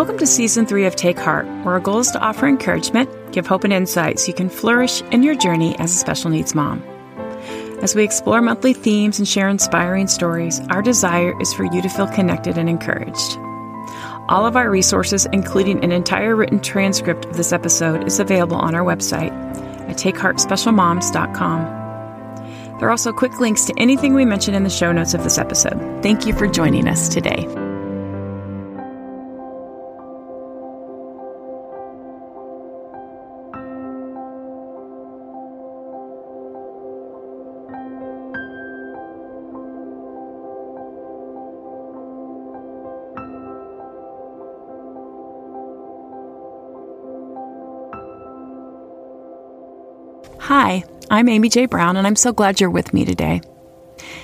Welcome to season three of Take Heart, where our goal is to offer encouragement, give hope and insight so you can flourish in your journey as a special needs mom. As we explore monthly themes and share inspiring stories, our desire is for you to feel connected and encouraged. All of our resources, including an entire written transcript of this episode, is available on our website at takeheartspecialmoms.com. There are also quick links to anything we mention in the show notes of this episode. Thank you for joining us today. Hi, I'm Amy J. Brown, and I'm so glad you're with me today.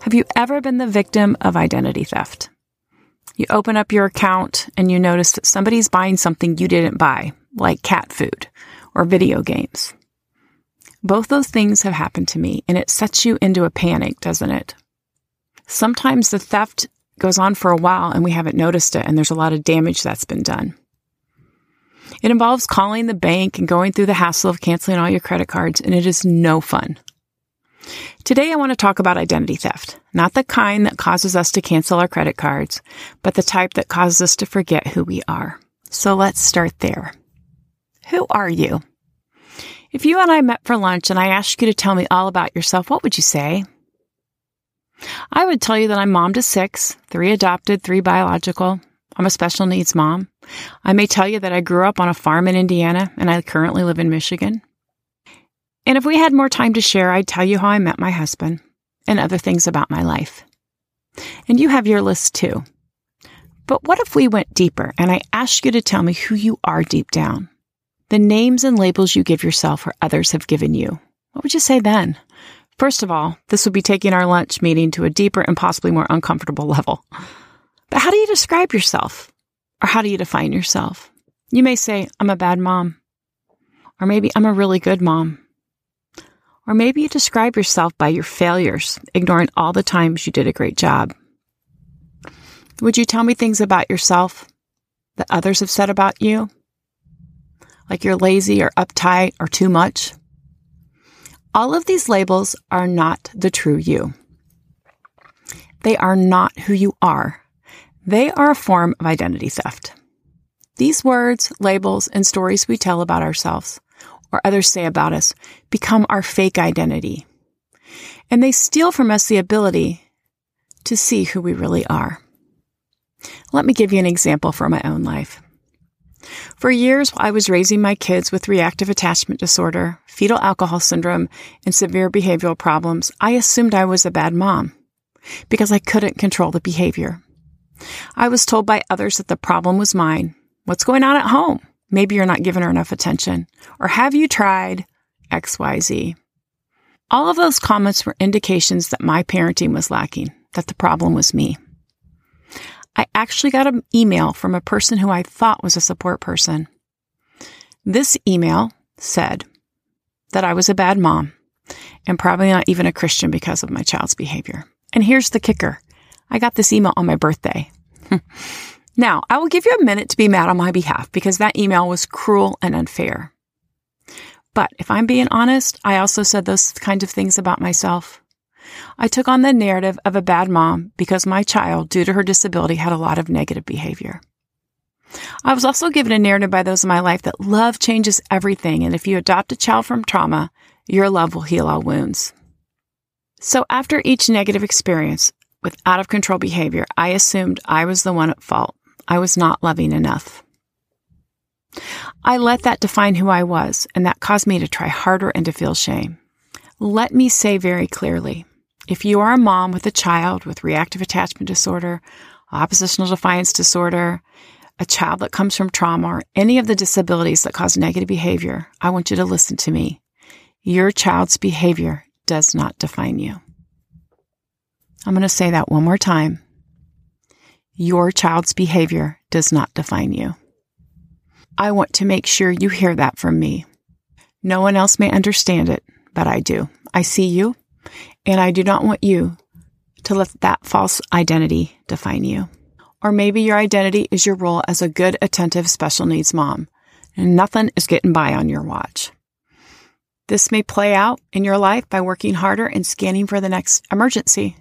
Have you ever been the victim of identity theft? You open up your account and you notice that somebody's buying something you didn't buy, like cat food or video games. Both those things have happened to me, and it sets you into a panic, doesn't it? Sometimes the theft goes on for a while and we haven't noticed it, and there's a lot of damage that's been done. It involves calling the bank and going through the hassle of canceling all your credit cards, and it is no fun. Today, I want to talk about identity theft, not the kind that causes us to cancel our credit cards, but the type that causes us to forget who we are. So let's start there. Who are you? If you and I met for lunch and I asked you to tell me all about yourself, what would you say? I would tell you that I'm mom to six, three adopted, three biological. I'm a special needs mom. I may tell you that I grew up on a farm in Indiana and I currently live in Michigan. And if we had more time to share, I'd tell you how I met my husband and other things about my life. And you have your list too. But what if we went deeper and I asked you to tell me who you are deep down? The names and labels you give yourself or others have given you. What would you say then? First of all, this would be taking our lunch meeting to a deeper and possibly more uncomfortable level. But how do you describe yourself? Or how do you define yourself? You may say, I'm a bad mom. Or maybe I'm a really good mom. Or maybe you describe yourself by your failures, ignoring all the times you did a great job. Would you tell me things about yourself that others have said about you? Like you're lazy or uptight or too much? All of these labels are not the true you. They are not who you are. They are a form of identity theft. These words, labels, and stories we tell about ourselves or others say about us become our fake identity. And they steal from us the ability to see who we really are. Let me give you an example from my own life. For years, while I was raising my kids with reactive attachment disorder, fetal alcohol syndrome, and severe behavioral problems, I assumed I was a bad mom because I couldn't control the behavior. I was told by others that the problem was mine. What's going on at home? Maybe you're not giving her enough attention. Or have you tried XYZ? All of those comments were indications that my parenting was lacking, that the problem was me. I actually got an email from a person who I thought was a support person. This email said that I was a bad mom and probably not even a Christian because of my child's behavior. And here's the kicker. I got this email on my birthday. now, I will give you a minute to be mad on my behalf because that email was cruel and unfair. But if I'm being honest, I also said those kinds of things about myself. I took on the narrative of a bad mom because my child, due to her disability, had a lot of negative behavior. I was also given a narrative by those in my life that love changes everything, and if you adopt a child from trauma, your love will heal all wounds. So after each negative experience, with out of control behavior, I assumed I was the one at fault. I was not loving enough. I let that define who I was, and that caused me to try harder and to feel shame. Let me say very clearly if you are a mom with a child with reactive attachment disorder, oppositional defiance disorder, a child that comes from trauma, or any of the disabilities that cause negative behavior, I want you to listen to me. Your child's behavior does not define you. I'm going to say that one more time. Your child's behavior does not define you. I want to make sure you hear that from me. No one else may understand it, but I do. I see you, and I do not want you to let that false identity define you. Or maybe your identity is your role as a good, attentive special needs mom, and nothing is getting by on your watch. This may play out in your life by working harder and scanning for the next emergency.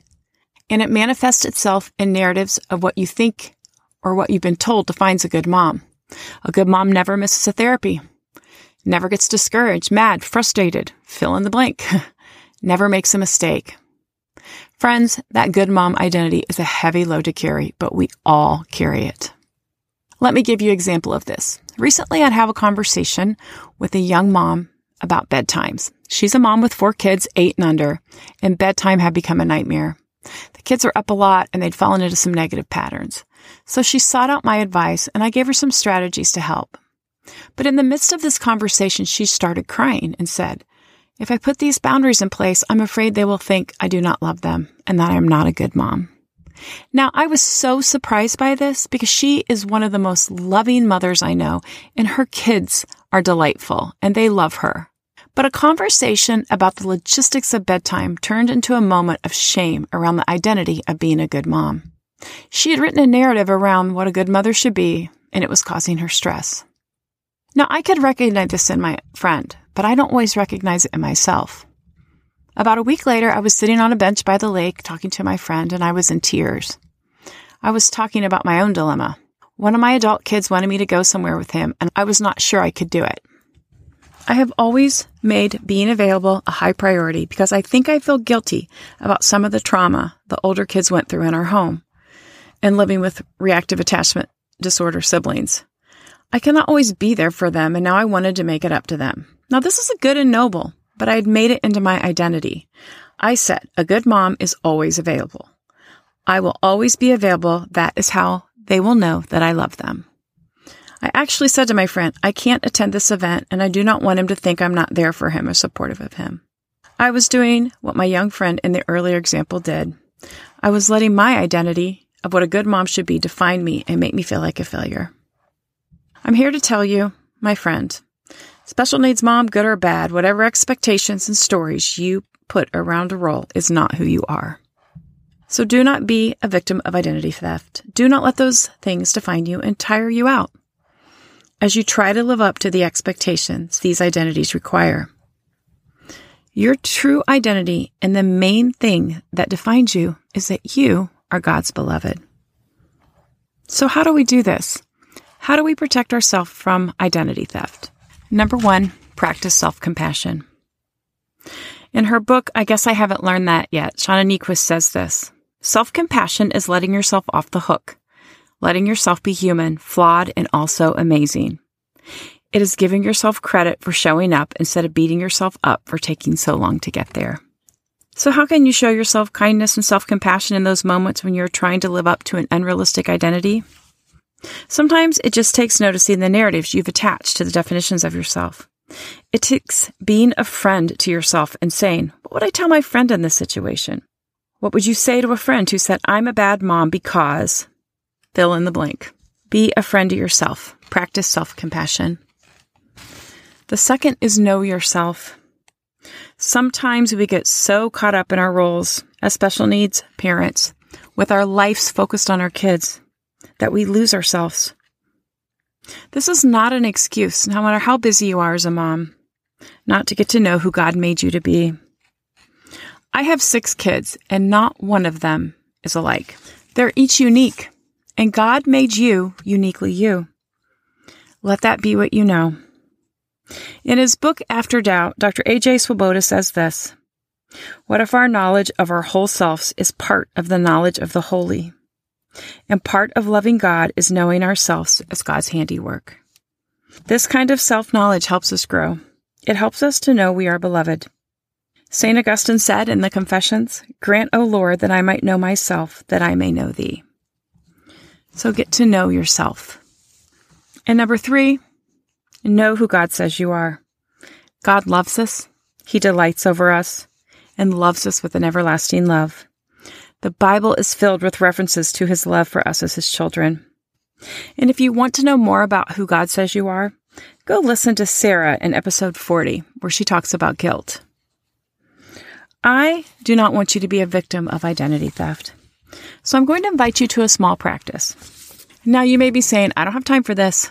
And it manifests itself in narratives of what you think or what you've been told defines a good mom. A good mom never misses a therapy, never gets discouraged, mad, frustrated, fill in the blank, never makes a mistake. Friends, that good mom identity is a heavy load to carry, but we all carry it. Let me give you an example of this. Recently, I'd have a conversation with a young mom about bedtimes. She's a mom with four kids, eight and under, and bedtime had become a nightmare. The kids are up a lot and they'd fallen into some negative patterns. So she sought out my advice and I gave her some strategies to help. But in the midst of this conversation, she started crying and said, if I put these boundaries in place, I'm afraid they will think I do not love them and that I'm not a good mom. Now, I was so surprised by this because she is one of the most loving mothers I know, and her kids are delightful and they love her. But a conversation about the logistics of bedtime turned into a moment of shame around the identity of being a good mom. She had written a narrative around what a good mother should be, and it was causing her stress. Now, I could recognize this in my friend, but I don't always recognize it in myself. About a week later, I was sitting on a bench by the lake talking to my friend, and I was in tears. I was talking about my own dilemma. One of my adult kids wanted me to go somewhere with him, and I was not sure I could do it. I have always made being available a high priority because I think I feel guilty about some of the trauma the older kids went through in our home and living with reactive attachment disorder siblings. I cannot always be there for them, and now I wanted to make it up to them. Now, this is a good and noble, but I had made it into my identity. I said, a good mom is always available. I will always be available. That is how they will know that I love them. I actually said to my friend, I can't attend this event and I do not want him to think I'm not there for him or supportive of him. I was doing what my young friend in the earlier example did. I was letting my identity of what a good mom should be define me and make me feel like a failure. I'm here to tell you, my friend, special needs mom, good or bad, whatever expectations and stories you put around a role is not who you are. So do not be a victim of identity theft. Do not let those things define you and tire you out as you try to live up to the expectations these identities require. Your true identity and the main thing that defines you is that you are God's beloved. So, how do we do this? How do we protect ourselves from identity theft? Number one, practice self compassion. In her book, I Guess I Haven't Learned That Yet, Shauna Niequist says this Self compassion is letting yourself off the hook, letting yourself be human, flawed, and also amazing. It is giving yourself credit for showing up instead of beating yourself up for taking so long to get there. So, how can you show yourself kindness and self compassion in those moments when you're trying to live up to an unrealistic identity? Sometimes it just takes noticing the narratives you've attached to the definitions of yourself. It takes being a friend to yourself and saying, What would I tell my friend in this situation? What would you say to a friend who said, I'm a bad mom because fill in the blank? Be a friend to yourself. Practice self compassion. The second is know yourself. Sometimes we get so caught up in our roles as special needs parents with our lives focused on our kids that we lose ourselves. This is not an excuse, no matter how busy you are as a mom, not to get to know who God made you to be. I have six kids, and not one of them is alike. They're each unique, and God made you uniquely you. Let that be what you know. In his book After Doubt, Dr. A.J. Swoboda says this What if our knowledge of our whole selves is part of the knowledge of the holy? And part of loving God is knowing ourselves as God's handiwork. This kind of self knowledge helps us grow. It helps us to know we are beloved. St. Augustine said in the Confessions, Grant, O Lord, that I might know myself, that I may know thee. So get to know yourself. And number three, Know who God says you are. God loves us. He delights over us and loves us with an everlasting love. The Bible is filled with references to his love for us as his children. And if you want to know more about who God says you are, go listen to Sarah in episode 40, where she talks about guilt. I do not want you to be a victim of identity theft. So I'm going to invite you to a small practice. Now you may be saying, I don't have time for this.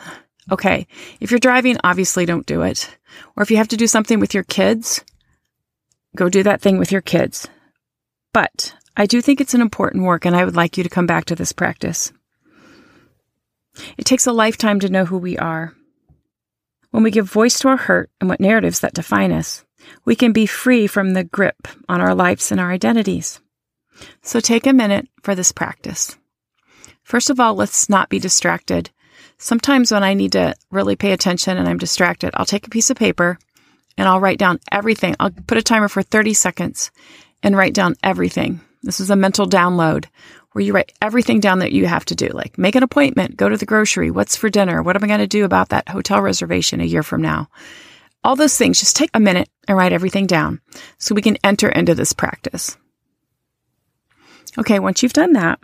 Okay. If you're driving, obviously don't do it. Or if you have to do something with your kids, go do that thing with your kids. But I do think it's an important work and I would like you to come back to this practice. It takes a lifetime to know who we are. When we give voice to our hurt and what narratives that define us, we can be free from the grip on our lives and our identities. So take a minute for this practice. First of all, let's not be distracted. Sometimes when I need to really pay attention and I'm distracted, I'll take a piece of paper and I'll write down everything. I'll put a timer for 30 seconds and write down everything. This is a mental download where you write everything down that you have to do, like make an appointment, go to the grocery, what's for dinner, what am I going to do about that hotel reservation a year from now? All those things, just take a minute and write everything down so we can enter into this practice. Okay, once you've done that,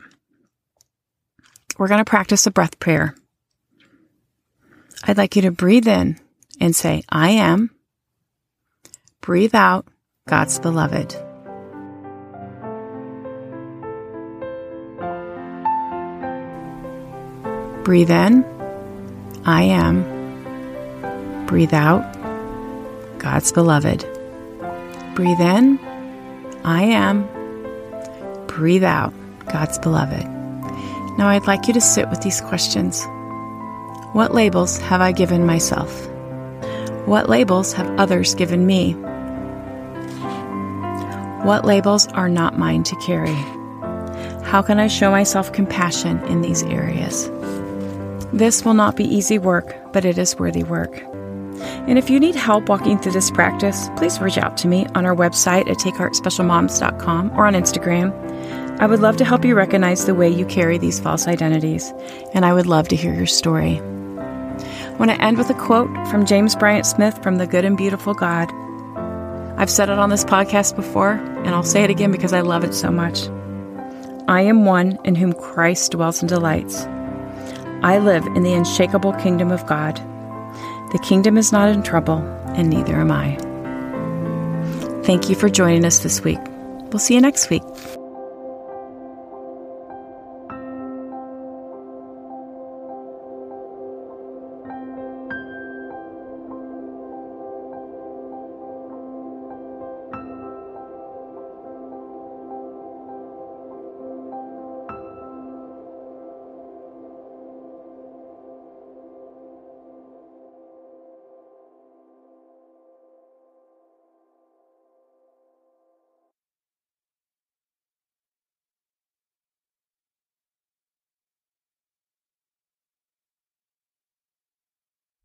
we're going to practice a breath prayer. I'd like you to breathe in and say, I am. Breathe out, God's beloved. Breathe in, I am. Breathe out, God's beloved. Breathe in, I am. Breathe out, God's beloved. Now I'd like you to sit with these questions. What labels have I given myself? What labels have others given me? What labels are not mine to carry? How can I show myself compassion in these areas? This will not be easy work, but it is worthy work. And if you need help walking through this practice, please reach out to me on our website at takeheartspecialmoms.com or on Instagram. I would love to help you recognize the way you carry these false identities, and I would love to hear your story. I want to end with a quote from James Bryant Smith from The Good and Beautiful God. I've said it on this podcast before, and I'll say it again because I love it so much. I am one in whom Christ dwells and delights. I live in the unshakable kingdom of God. The kingdom is not in trouble, and neither am I. Thank you for joining us this week. We'll see you next week.